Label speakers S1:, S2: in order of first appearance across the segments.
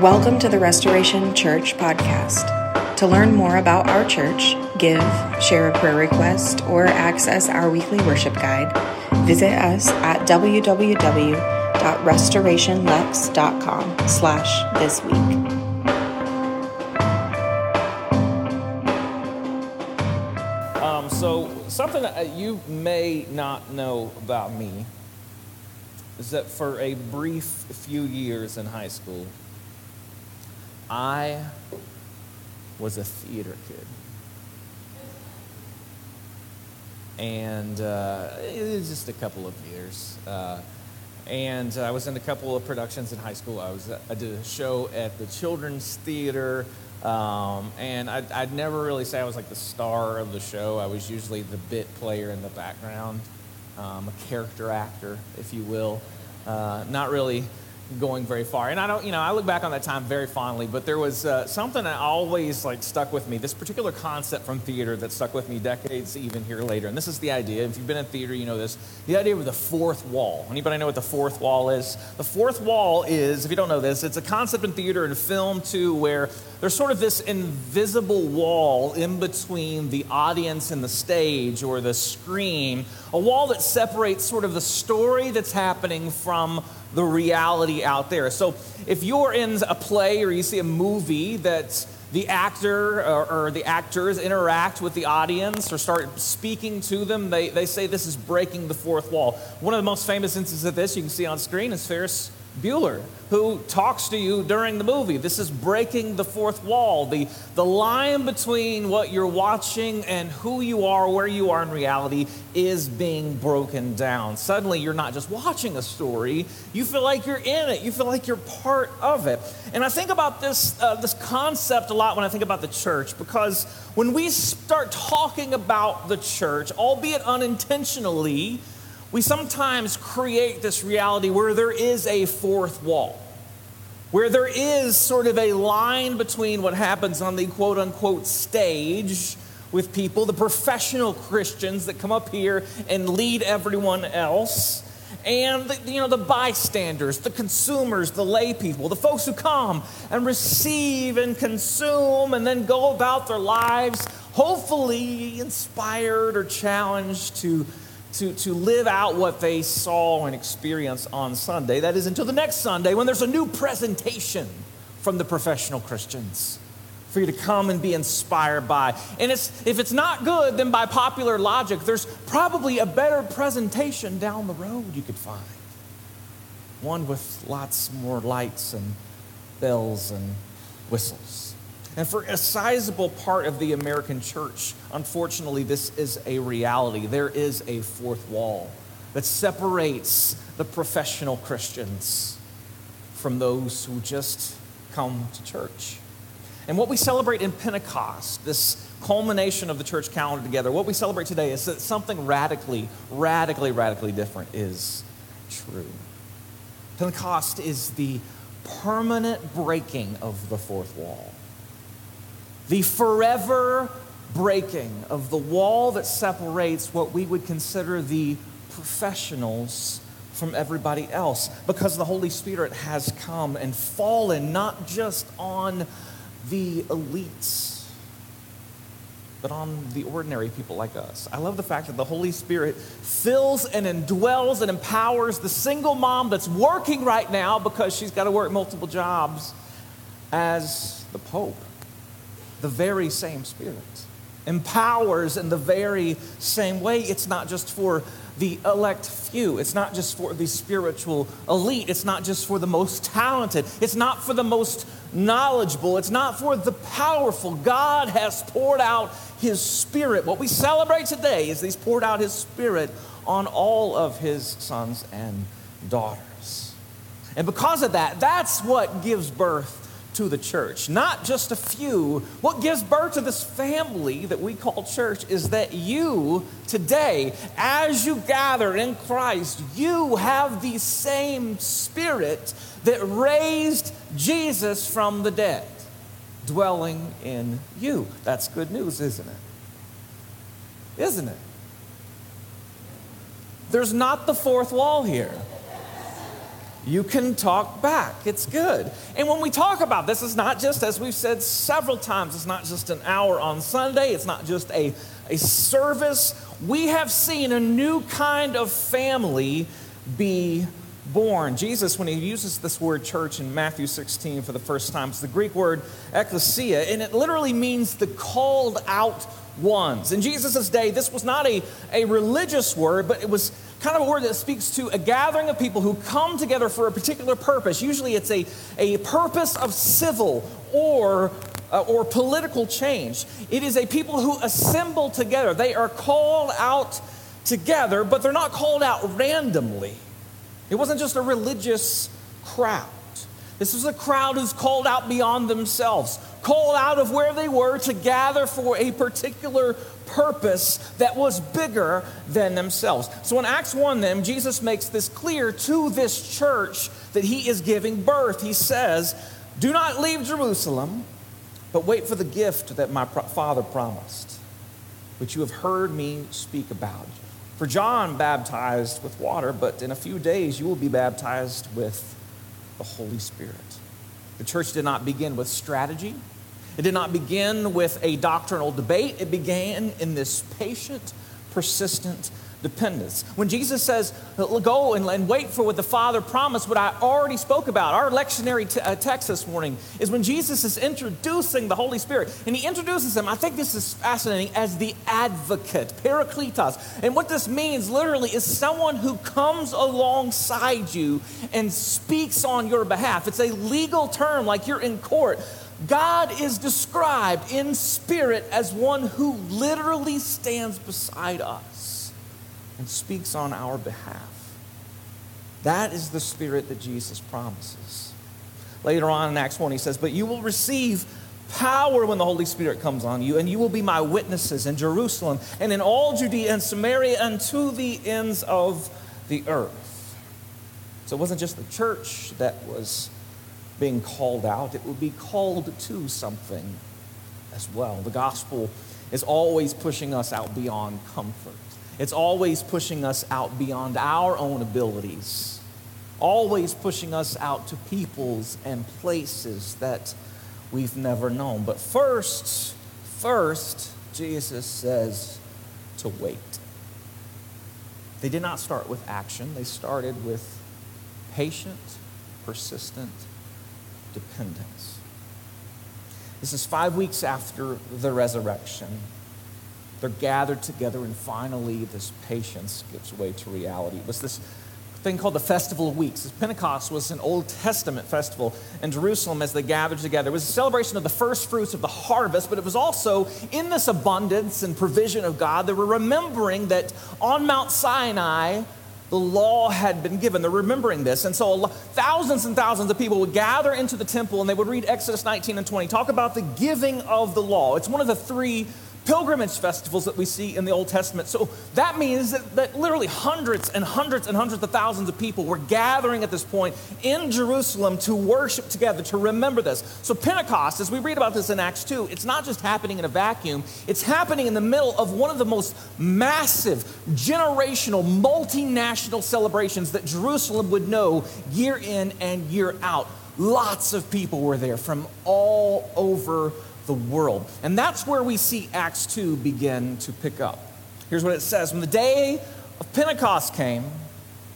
S1: Welcome to the Restoration Church podcast. To learn more about our church, give, share a prayer request, or access our weekly worship guide, visit us at www.restorationlex.com slash this week.
S2: Um, so, something that you may not know about me is that for a brief few years in high school, I was a theater kid. And uh, it was just a couple of years. Uh, and I was in a couple of productions in high school. I, was, I did a show at the Children's Theater. Um, and I'd, I'd, never really say I was like the star of the show. I was usually the bit player in the background, um, a character actor, if you will. Uh, not really going very far. And I don't, you know, I look back on that time very fondly, but there was uh, something that always like stuck with me. This particular concept from theater that stuck with me decades even here later. And this is the idea. If you've been in theater, you know this. The idea of the fourth wall. Anybody know what the fourth wall is? The fourth wall is, if you don't know this, it's a concept in theater and film too, where there's sort of this invisible wall in between the audience and the stage or the screen, a wall that separates sort of the story that's happening from the reality out there. So if you're in a play or you see a movie that the actor or, or, the actors interact with the audience or start speaking to them, they, they say this is breaking the fourth wall. One of the most famous instances of this you can see on screen is Ferris Bueller, who talks to you during the movie. This is breaking the fourth wall. The, the line between what you're watching and who you are, where you are in reality, is being broken down. Suddenly, you're not just watching a story, you feel like you're in it, you feel like you're part of it. And I think about this, uh, this concept a lot when I think about the church, because when we start talking about the church, albeit unintentionally, we sometimes create this reality where there is a fourth wall, where there is sort of a line between what happens on the quote unquote stage with people, the professional Christians that come up here and lead everyone else, and the, you know the bystanders, the consumers, the lay people, the folks who come and receive and consume and then go about their lives, hopefully inspired or challenged to to, to live out what they saw and experienced on Sunday. That is until the next Sunday when there's a new presentation from the professional Christians for you to come and be inspired by. And it's, if it's not good, then by popular logic, there's probably a better presentation down the road you could find. One with lots more lights and bells and whistles. And for a sizable part of the American church, unfortunately, this is a reality. There is a fourth wall that separates the professional Christians from those who just come to church. And what we celebrate in Pentecost, this culmination of the church calendar together, what we celebrate today is that something radically, radically, radically different is true. Pentecost is the permanent breaking of the fourth wall the forever breaking of the wall that separates what we would consider the professionals from everybody else because the Holy Spirit has come and fallen not just on the elites, but on the ordinary people like us. I love the fact that the Holy Spirit fills and indwells and empowers the single mom that's working right now because she's got to work multiple jobs as the Pope the very same Spirit. Empowers in the very same way. It's not just for the elect few. It's not just for the spiritual elite. It's not just for the most talented. It's not for the most knowledgeable. It's not for the powerful. God has poured out His Spirit. What we celebrate today is He's poured out His Spirit on all of His sons and daughters. And because of that, that's what gives birth to the church, not just a few. What gives birth to this family that we call church is that you today, as you gather in Christ, you have the same spirit that raised Jesus from the dead dwelling in you. That's good news, isn't it? Isn't it? There's not the fourth wall here. You can talk back. It's good. And when we talk about this, it's not just, as we've said several times, it's not just an hour on Sunday, it's not just a, a service. We have seen a new kind of family be born. Jesus, when he uses this word church in Matthew 16 for the first time, it's the Greek word ecclesia, and it literally means the called out ones. In Jesus' day, this was not a, a religious word, but it was kind of a word that speaks to a gathering of people who come together for a particular purpose. Usually it's a, a purpose of civil or, uh, or political change. It is a people who assemble together. They are called out together, but they're not called out randomly. It wasn't just a religious crowd. This was a crowd who's called out beyond themselves, called out of where they were to gather for a particular purpose that was bigger than themselves. So in Acts 1, then, Jesus makes this clear to this church that he is giving birth. He says, Do not leave Jerusalem, but wait for the gift that my Father promised, which you have heard me speak about. For John baptized with water, but in a few days you will be baptized with the Holy Spirit. The church did not begin with strategy, it did not begin with a doctrinal debate. It began in this patient, persistent dependence. When Jesus says, go and, wait for what the Father promised, what I already spoke about, our lectionary t- uh, text this morning is when Jesus is introducing the Holy Spirit. And he introduces him, I think this is fascinating, as the advocate, parakletos. And what this means literally is someone who comes alongside you and speaks on your behalf. It's a legal term, like you're in court. God is described in spirit as one who literally stands beside us and speaks on our behalf. That is the spirit that Jesus promises. Later on in Acts 1, he says, But you will receive power when the Holy Spirit comes on you, and you will be my witnesses in Jerusalem and in all Judea and Samaria and to the ends of the earth. So it wasn't just the church that was being called out, it would be called to something as well. The gospel is always pushing us out beyond comfort. It's always pushing us out beyond our own abilities, always pushing us out to peoples and places that we've never known. But first, first, Jesus says to wait. They did not start with action, they started with patient, persistent dependence. This is five weeks after the resurrection. They're gathered together, and finally, this patience gives way to reality. It was this thing called the Festival of Weeks. Pentecost was an Old Testament festival in Jerusalem as they gathered together. It was a celebration of the first fruits of the harvest, but it was also in this abundance and provision of God, they were remembering that on Mount Sinai, the law had been given. They're remembering this. And so thousands and thousands of people would gather into the temple and they would read Exodus 19 and 20, talk about the giving of the law. It's one of the three pilgrimage festivals that we see in the Old Testament. So that means that, that, literally hundreds and hundreds and hundreds of thousands of people were gathering at this point in Jerusalem to worship together, to remember this. So Pentecost, as we read about this in Acts 2, it's not just happening in a vacuum, it's happening in the middle of one of the most massive, generational, multinational celebrations that Jerusalem would know year in and year out. Lots of people were there from all over the world. And that's where we see Acts 2 begin to pick up. Here's what it says When the day of Pentecost came,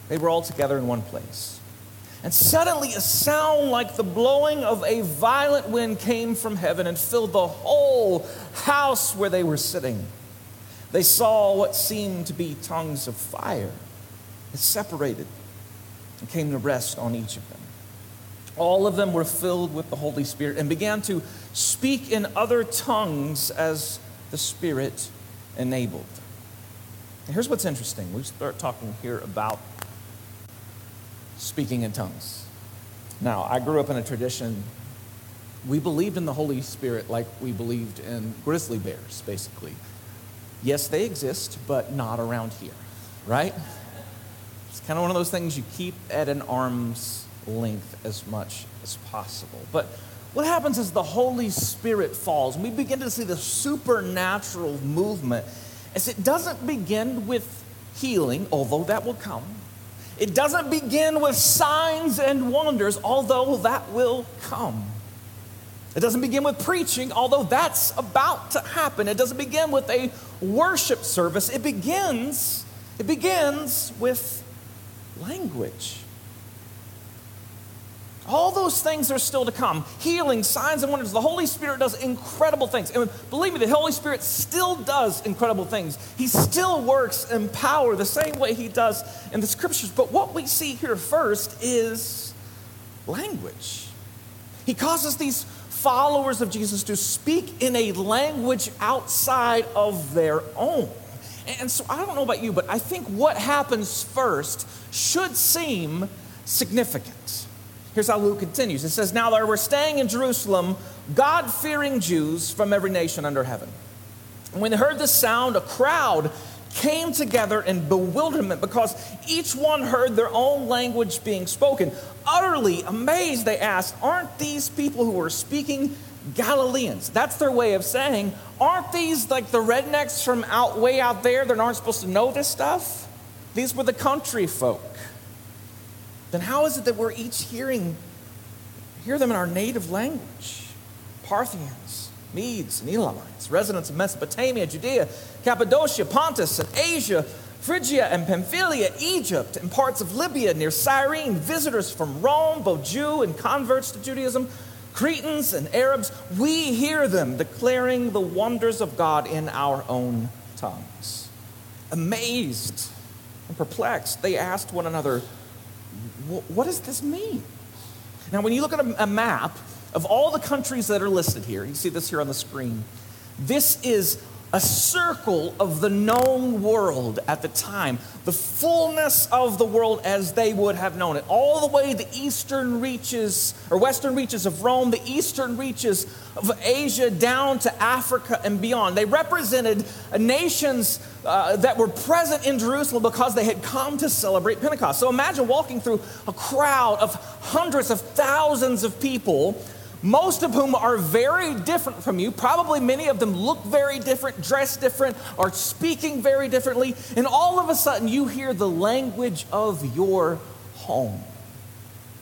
S2: they were all together in one place. And suddenly, a sound like the blowing of a violent wind came from heaven and filled the whole house where they were sitting. They saw what seemed to be tongues of fire. It separated and came to rest on each of them. All of them were filled with the Holy Spirit and began to speak in other tongues as the Spirit enabled. Here's what's interesting. We start talking here about speaking in tongues. Now, I grew up in a tradition, we believed in the Holy Spirit like we believed in grizzly bears, basically. Yes, they exist, but not around here, right? It's kind of one of those things you keep at an arm's length as much as possible. But what happens is the Holy Spirit falls, and we begin to see the supernatural movement as it doesn't begin with healing, although that will come. It doesn't begin with signs and wonders, although that will come. It doesn't begin with preaching, although that's about to happen. It doesn't begin with a worship service. It begins, it begins with language. All those things are still to come. Healing, signs, and wonders. The Holy Spirit does incredible things. And believe me, the Holy Spirit still does incredible things. He still works in power the same way He does in the scriptures. But what we see here first is language. He causes these followers of Jesus to speak in a language outside of their own. And so I don't know about you, but I think what happens first should seem significant. Here's how Luke continues it says, Now there were staying in Jerusalem God fearing Jews from every nation under heaven. And when they heard this sound, a crowd came together in bewilderment because each one heard their own language being spoken. Utterly amazed, they asked, Aren't these people who are speaking Galileans? That's their way of saying, Aren't these like the rednecks from out way out there that aren't supposed to know this stuff? These were the country folk then how is it that we're each hearing hear them in our native language? Parthians, Medes, and Elamites, residents of Mesopotamia, Judea, Cappadocia, Pontus, and Asia, Phrygia and Pamphylia, Egypt, and parts of Libya near Cyrene, visitors from Rome, both Jew and converts to Judaism, Cretans and Arabs, we hear them declaring the wonders of God in our own tongues. Amazed and perplexed, they asked one another, what does this mean? Now, when you look at a map of all the countries that are listed here, you see this here on the screen, this is a circle of the known world at the time, the fullness of the world as they would have known it, all the way the eastern reaches or western reaches of Rome, the eastern reaches of Asia down to Africa and beyond. They represented nations uh, that were present in Jerusalem because they had come to celebrate Pentecost. So imagine walking through a crowd of hundreds of thousands of people most of whom are very different from you. Probably many of them look very different, dress different, are speaking very differently. And all of a sudden, you hear the language of your home,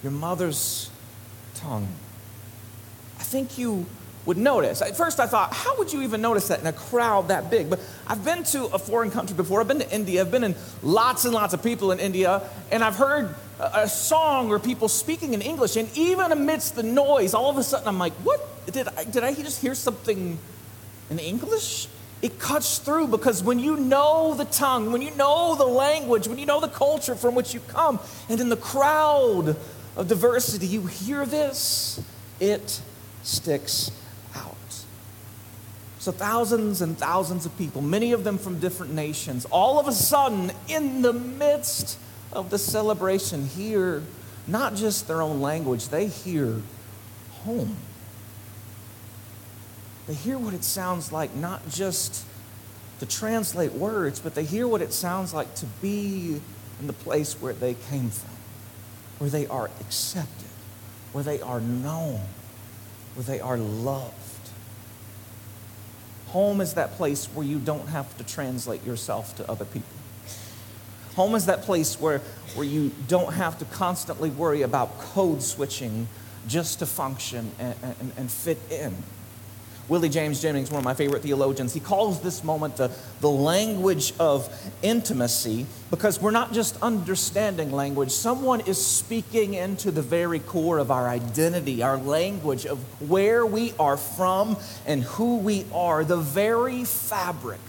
S2: your mother's tongue. I think you would notice. At first, I thought, how would you even notice that in a crowd that big? But I've been to a foreign country before. I've been to India. I've been in lots and lots of people in India, and I've heard a song or people speaking in English, and even amidst the noise, all of a sudden I'm like, what? Did I, did I just hear something in English? It cuts through because when you know the tongue, when you know the language, when you know the culture from which you come, and in the crowd of diversity, you hear this, it sticks out. so, thousands and thousands of people, many of them from different nations, all of a sudden, in the midst of the celebration, hear not just their own language, they hear home. They hear what it sounds like, not just to translate words, but they hear what it sounds like to be in the place where they came from, where they are accepted, where they are known, where they are loved. Home is that place where you don't have to translate yourself to other people. Home is that place where, where you don't have to constantly worry about code switching just to function and, and, and fit in. Willie James Jennings, one of my favorite theologians, he calls this moment the, the language of intimacy because we're not just understanding language. Someone is speaking into the very core of our identity, our language of where we are from and who we are, the very fabric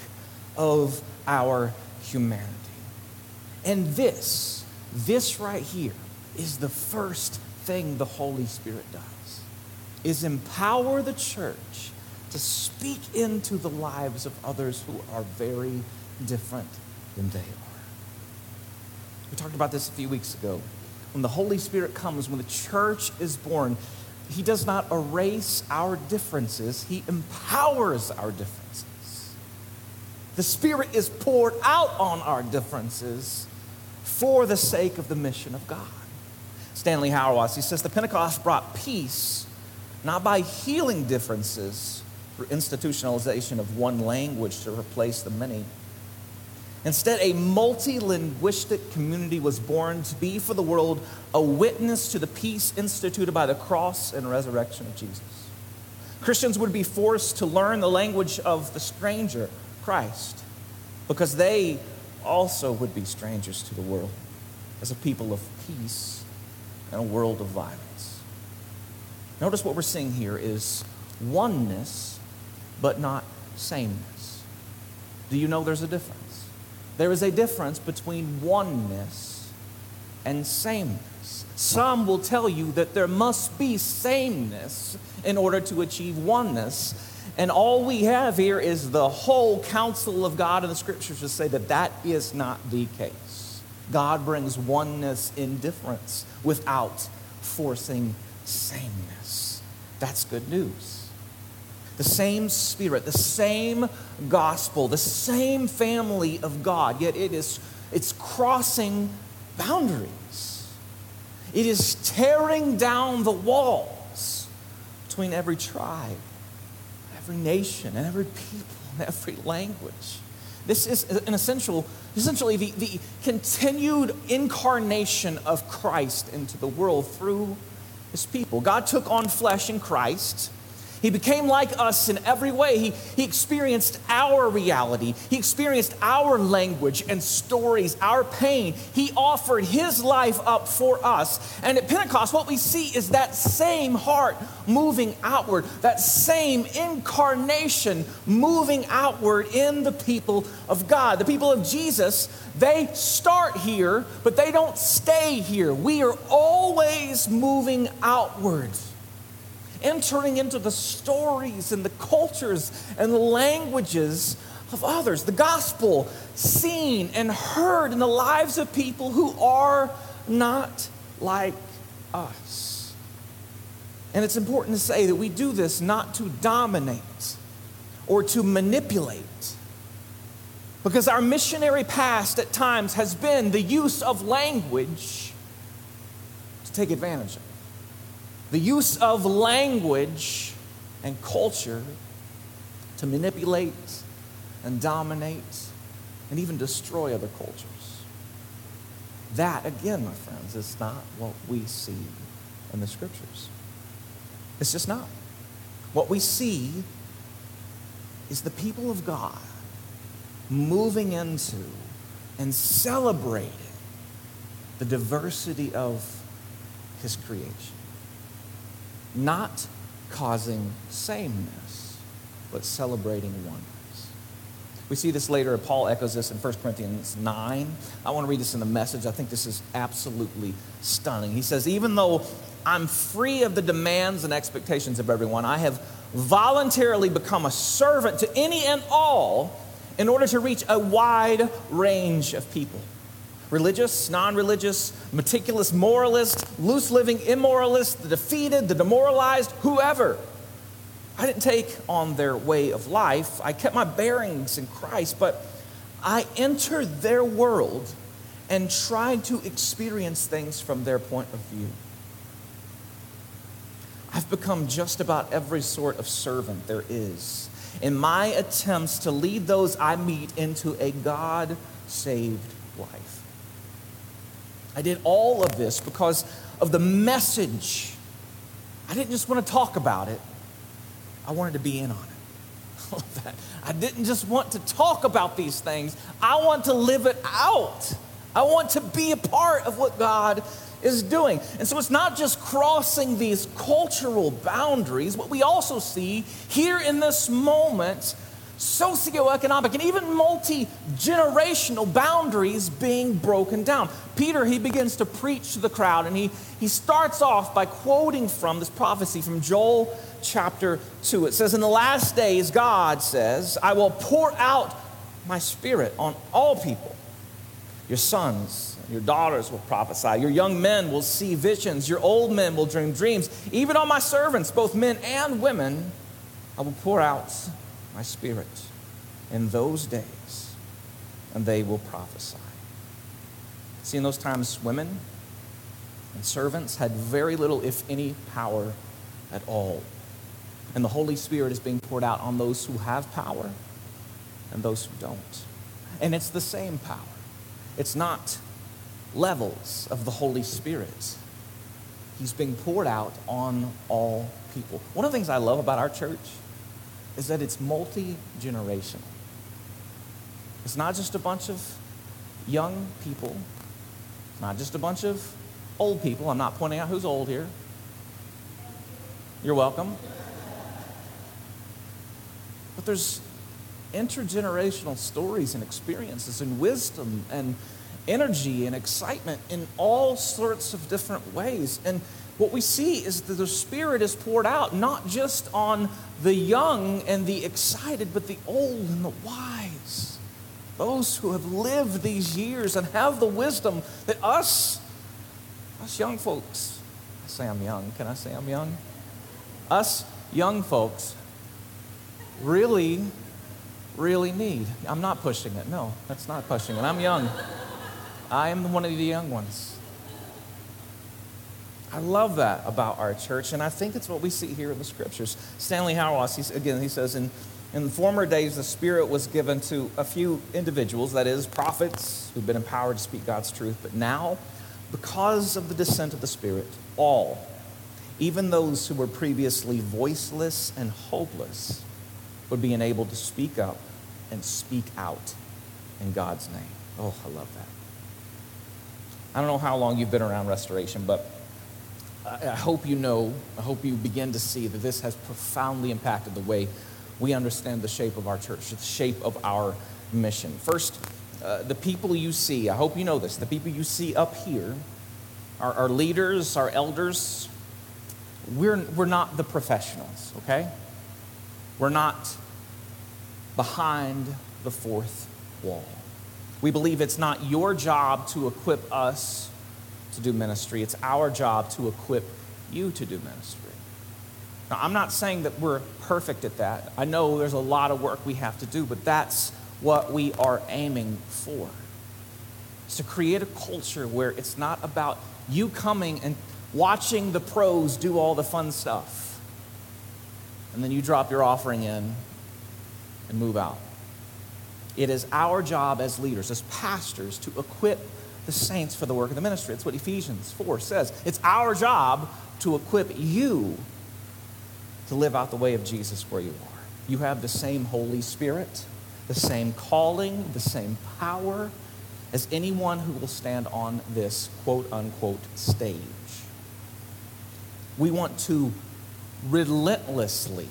S2: of our humanity. And this, this right here, is the first thing the Holy Spirit does, is empower the church to speak into the lives of others who are very different than they are. We talked about this a few weeks ago. When the Holy Spirit comes, when the church is born, He does not erase our differences, He empowers our differences. The Spirit is poured out on our differences for the sake of the mission of God. Stanley Hauerwas, he says, the Pentecost brought peace, not by healing differences, through institutionalization of one language to replace the many, Instead, a multilinguistic community was born to be for the world a witness to the peace instituted by the cross and resurrection of Jesus. Christians would be forced to learn the language of the stranger, Christ, because they also would be strangers to the world as a people of peace and a world of violence. Notice what we're seeing here is oneness, but not sameness. Do you know there's a difference? There is a difference between oneness and sameness. Some will tell you that there must be sameness in order to achieve oneness. And all we have here is the whole counsel of God in the scriptures to say that that is not the case. God brings oneness in difference without forcing sameness. That's good news the same spirit, the same gospel, the same family of God, yet it is it's crossing boundaries. It is tearing down the walls between every tribe, every nation, and every people, and every language. This is an essential, essentially the, the continued incarnation of Christ into the world through his people. God took on flesh in Christ he became like us in every way. He, he experienced our reality, He experienced our language and stories, our pain. He offered His life up for us. And at Pentecost, what we see is that same heart moving outward, that same incarnation moving outward in the people of God. The people of Jesus, they start here, but they don't stay here. We are always moving outwards entering into the stories and the cultures and the languages of others. The gospel seen and heard in the lives of people who are not like us. And it's important to say that we do this not to dominate or to manipulate. Because our missionary past at times has been the use of language to take advantage of the use of language and culture to manipulate and dominate and even destroy other cultures. That, again, my friends, is not what we see in the scriptures. It's just not. What we see is the people of God moving into and celebrating the diversity of his creation not causing sameness, but celebrating oneness. We see this later. Paul echoes this in 1 Corinthians 9. I want to read this in the message. I think this is absolutely stunning. He says, Even though I'm free of the demands and expectations of everyone, I have voluntarily become a servant to any and all in order to reach a wide range of people religious, non religious, meticulous moralist, loose living immoralist, the defeated, the demoralized, whoever. I didn't take on their way of life. I kept my bearings in Christ, but I entered their world and tried to experience things from their point of view. I've become just about every sort of servant there is in my attempts to lead those I meet into a God saved life. I did all of this because of the message. I didn't just want to talk about it, I wanted to be in on it. I didn't just want to talk about these things, I want to live it out. I want to be a part of what God is doing. And so it's not just crossing these cultural boundaries, what we also see here in this moment socioeconomic and even multi generational boundaries being broken down. Peter, he begins to preach to the crowd, and he, he starts off by quoting from this prophecy from Joel chapter 2. It says, In the last days, God says, I will pour out my spirit on all people. Your sons and your daughters will prophesy. Your young men will see visions. Your old men will dream dreams. Even on my servants, both men and women, I will pour out my spirit in those days, and they will prophesy. See, in those times, women and servants had very little, if any, power at all. And the Holy Spirit is being poured out on those who have power and those who don't. And it's the same power. It's not levels of the Holy Spirit. He's being poured out on all people. One of the things I love about our church is that it's multi generational. It's not just a bunch of young people, it's not just a bunch of old people. I'm not pointing out who's old here. You're welcome. But there's intergenerational stories and experiences and wisdom and energy and excitement in all sorts of different ways. And what we see is that the Spirit is poured out not just on the young and the excited, but the old and the wise. Those who have lived these years and have the wisdom that us, us young folks, I say I'm young. Can I say I'm young? Us young folks really, really need. I'm not pushing it. No, that's not pushing it. I'm young. I am one of the young ones. I love that about our church, and I think it's what we see here in the scriptures. Stanley Hauerwas, again, he says, in, in former days, the Spirit was given to a few individuals, that is, prophets who've been empowered to speak God's truth. But now, because of the descent of the Spirit, all, even those who were previously voiceless and hopeless, would be enabled to speak up and speak out in God's name. Oh, I love that. I don't know how long you've been around restoration, but I hope you know, I hope you begin to see that this has profoundly impacted the way we understand the shape of our church, the shape of our mission. First, uh, the people you see, I hope you know this, the people you see up here, our, our leaders, our elders, we're, we're not the professionals, okay? We're not behind the fourth wall. We believe it's not your job to equip us to do ministry, it's our job to equip you to do ministry. Now, I'm not saying that we're perfect at that. I know there's a lot of work we have to do, but that's what we are aiming for. It's to create a culture where it's not about you coming and watching the pros do all the fun stuff. And then you drop your offering in and move out. It is our job as leaders, as pastors, to equip the saints for the work of the ministry. That's what Ephesians 4 says. It's our job to equip you to live out the way of Jesus where you are. You have the same Holy Spirit, the same calling, the same power as anyone who will stand on this quote unquote stage. We want to relentlessly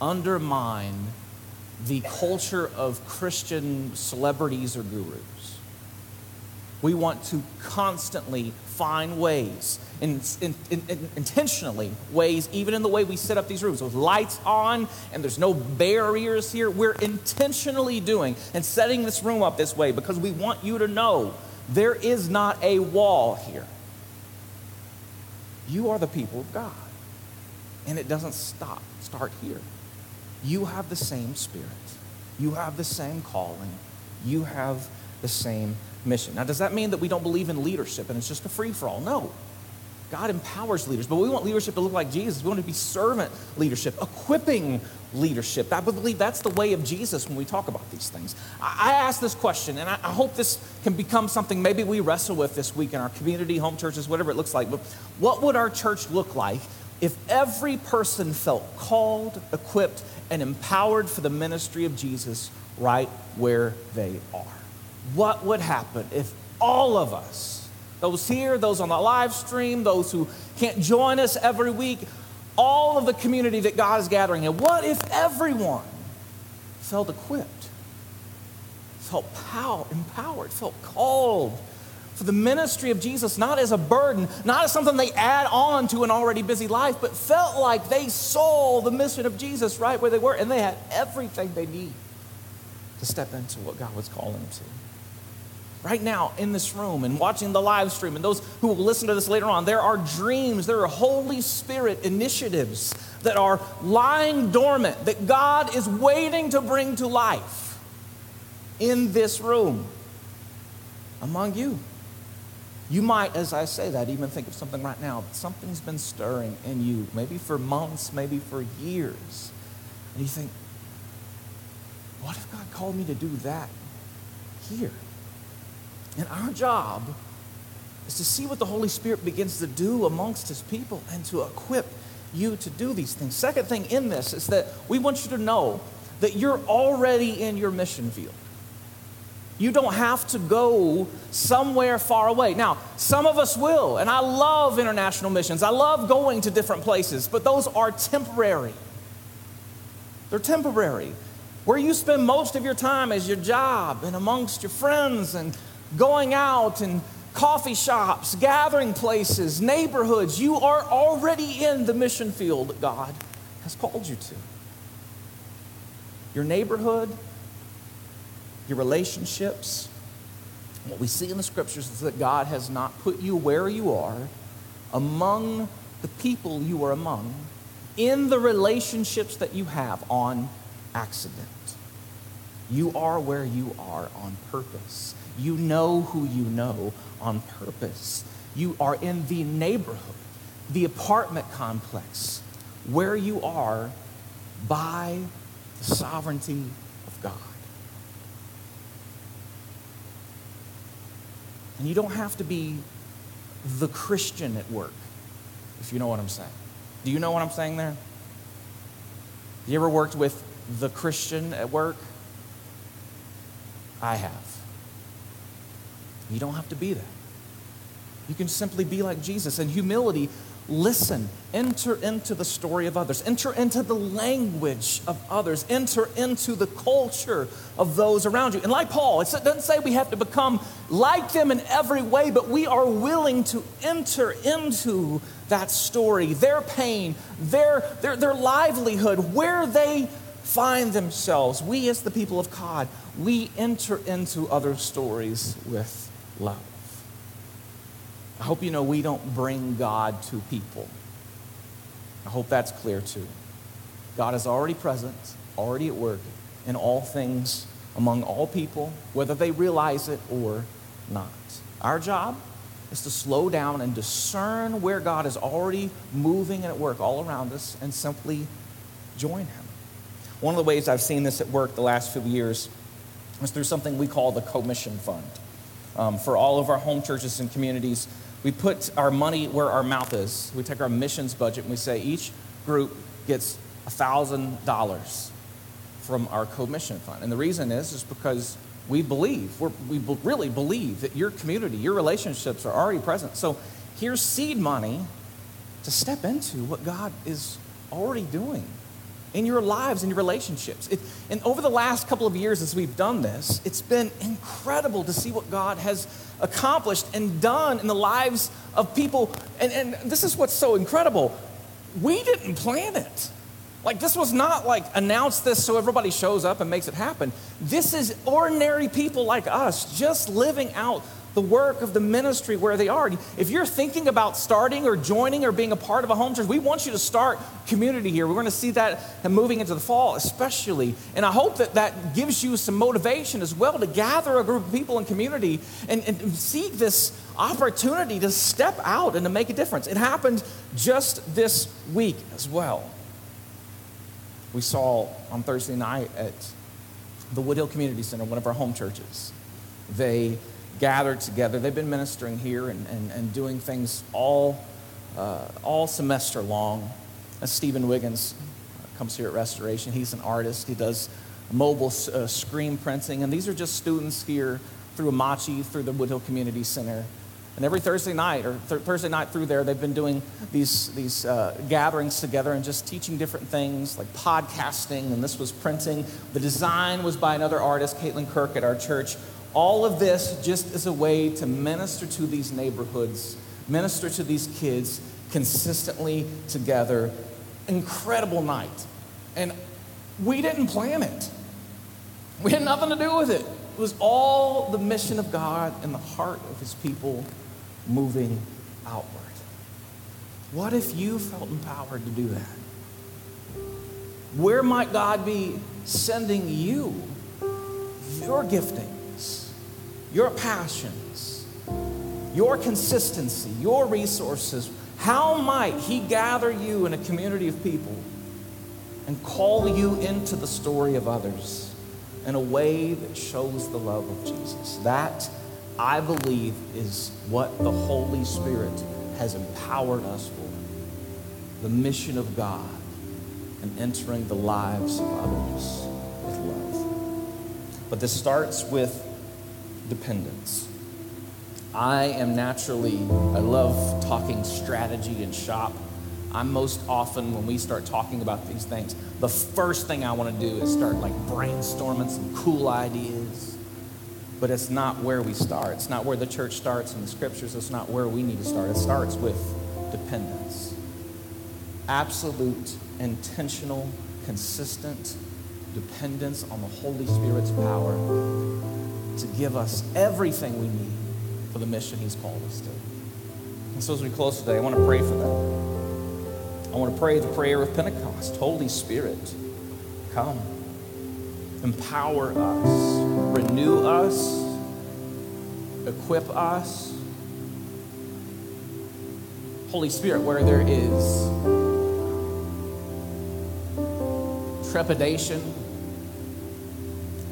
S2: undermine the culture of Christian celebrities or gurus. We want to constantly find ways, in, in, in, intentionally, ways, even in the way we set up these rooms, with lights on and there's no barriers here. We're intentionally doing and setting this room up this way because we want you to know there is not a wall here. You are the people of God. And it doesn't stop, start here. You have the same spirit, you have the same calling, you have the same mission. Now, does that mean that we don't believe in leadership and it's just a free for all? No. God empowers leaders, but we want leadership to look like Jesus. We want to be servant leadership, equipping leadership. I believe that's the way of Jesus when we talk about these things. I, ask this question, and I, I hope this can become something maybe we wrestle with this week in our community, home churches, whatever it looks like. But what would our church look like if every person felt called, equipped, and empowered for the ministry of Jesus right where they are. What would happen if all of us, those here, those on the live stream, those who can't join us every week, all of the community that God is gathering in, what if everyone felt equipped, felt power, empowered, felt called? for the ministry of Jesus, not as a burden, not as something they add on to an already busy life, but felt like they saw the mission of Jesus right where they were, and they had everything they need to step into what God was calling them to. Right now, in this room and watching the live stream, and those who will listen to this later on, there are dreams, there are Holy Spirit initiatives that are lying dormant, that God is waiting to bring to life in this room among you. You might, as I say that, even think of something right now. Something's been stirring in you, maybe for months, maybe for years. And you think, what if God called me to do that? here. And our job is to see what the Holy Spirit begins to do amongst his people and to equip you to do these things. Second thing in this is that we want you to know that you're already in your mission field. You don't have to go somewhere far away. Now, some of us will, and I love international missions. I love going to different places, but those are temporary. They're temporary. Where you spend most of your time is your job and amongst your friends and going out and coffee shops, gathering places, neighborhoods. You are already in the mission field God has called you to. Your neighborhood, your relationships. What we see in the scriptures is that God has not put you where you are, among the people you are among, in the relationships that you have on accident. You are where you are on purpose. You know who you know on purpose. You are in the neighborhood, the apartment complex, where you are by the sovereignty of God. And you don't have to be the Christian at work, if you know what I'm saying. Do you know what I'm saying there? You ever worked with the Christian at work? I have. You don't have to be that. You can simply be like Jesus. And humility Listen, enter into the story of others, enter into the language of others, enter into the culture of those around you. And like Paul, it doesn't say we have to become like them in every way, but we are willing to enter into that story, their pain, their, their, their livelihood, where they find themselves. We, as the people of God, we enter into other stories with love. I hope you know we don't bring God to people. I hope that's clear too. God is already present, already at work in all things among all people, whether they realize it or not. Our job is to slow down and discern where God is already moving and at work all around us and simply join Him. One of the ways I've seen this at work the last few years is through something we call the Commission Fund. Um, for all of our home churches and communities, we put our money where our mouth is. We take our missions budget and we say each group gets $1,000 from our commission fund. And the reason is, is because we believe, we really believe that your community, your relationships are already present. So here's seed money to step into what God is already doing in your lives and your relationships. It, and over the last couple of years, as we've done this, it's been incredible to see what God has accomplished and done in the lives of people. And, and this is what's so incredible. We didn't plan it. Like, this was not like announce this so everybody shows up and makes it happen. This is ordinary people like us just living out the work of the ministry where they are. If you're thinking about starting or joining or being a part of a home church, we want you to start community here. We're going to see that moving into the fall, especially. And I hope that that gives you some motivation as well to gather a group of people in community and, and seek this opportunity to step out and to make a difference. It happened just this week as well. We saw on Thursday night at the Woodhill Community Center, one of our home churches. They gathered together. They've been ministering here and, and, and doing things all, uh, all semester long. Stephen Wiggins comes here at Restoration, he's an artist. He does mobile uh, screen printing. And these are just students here through Amachi, through the Woodhill Community Center. And every Thursday night, or th- Thursday night through there, they've been doing these, these uh, gatherings together and just teaching different things like podcasting, and this was printing. The design was by another artist, Caitlin Kirk, at our church. All of this just as a way to minister to these neighborhoods, minister to these kids consistently together. Incredible night. And we didn't plan it, we had nothing to do with it. It was all the mission of God in the heart of his people moving outward. What if you felt empowered to do that? Where might God be sending you your gifting? Your passions, your consistency, your resources, how might He gather you in a community of people and call you into the story of others in a way that shows the love of Jesus. That, I believe, is what the Holy Spirit has empowered us for the mission of God and entering the lives of others with love. But this starts with dependence. I am naturally, I love talking strategy and shop. I'm most often, when we start talking about these things, the first thing I want to do is start like brainstorming some cool ideas. But it's not where we start. It's not where the church starts in the scriptures. It's not where we need to start. It starts with dependence. Absolute, intentional, consistent dependence on the Holy Spirit's power to give us everything we need for the mission He's called us to. And so as we close today, I want to pray for that. I want to pray the prayer of Pentecost. Holy Spirit, come. Empower us, renew us, equip us. Holy Spirit, where there is trepidation,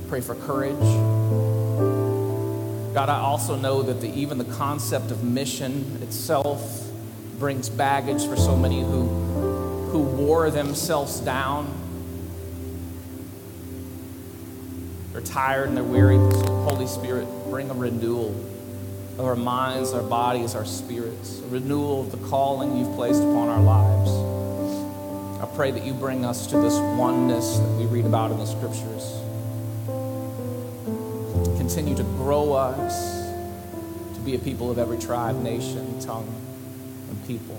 S2: pray for courage. God, I also know that the, even the concept of mission itself brings baggage for so many who, who wore themselves down. They're tired and they're weary. Holy Spirit, bring a renewal of our minds, our bodies, our spirits, a renewal of the calling you've placed upon our lives. I pray that you bring us to this oneness that we read about in the scriptures. Continue to grow us to be a people of every tribe, nation, tongue, and people.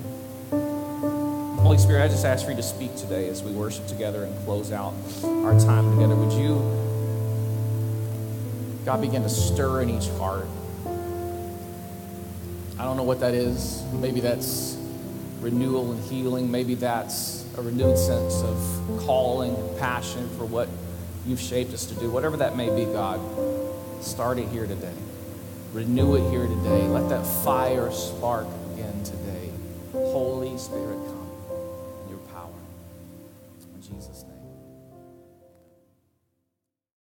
S2: Holy Spirit, I just ask for you to speak today as we worship together and close out our time together. Would you, God, begin to stir in each heart? I don't know what that is. Maybe that's renewal and healing. Maybe that's a renewed sense of calling and passion for what you've shaped us to do. Whatever that may be, God, start it here today. Renew it here today. Let that fire spark again today. Holy Spirit,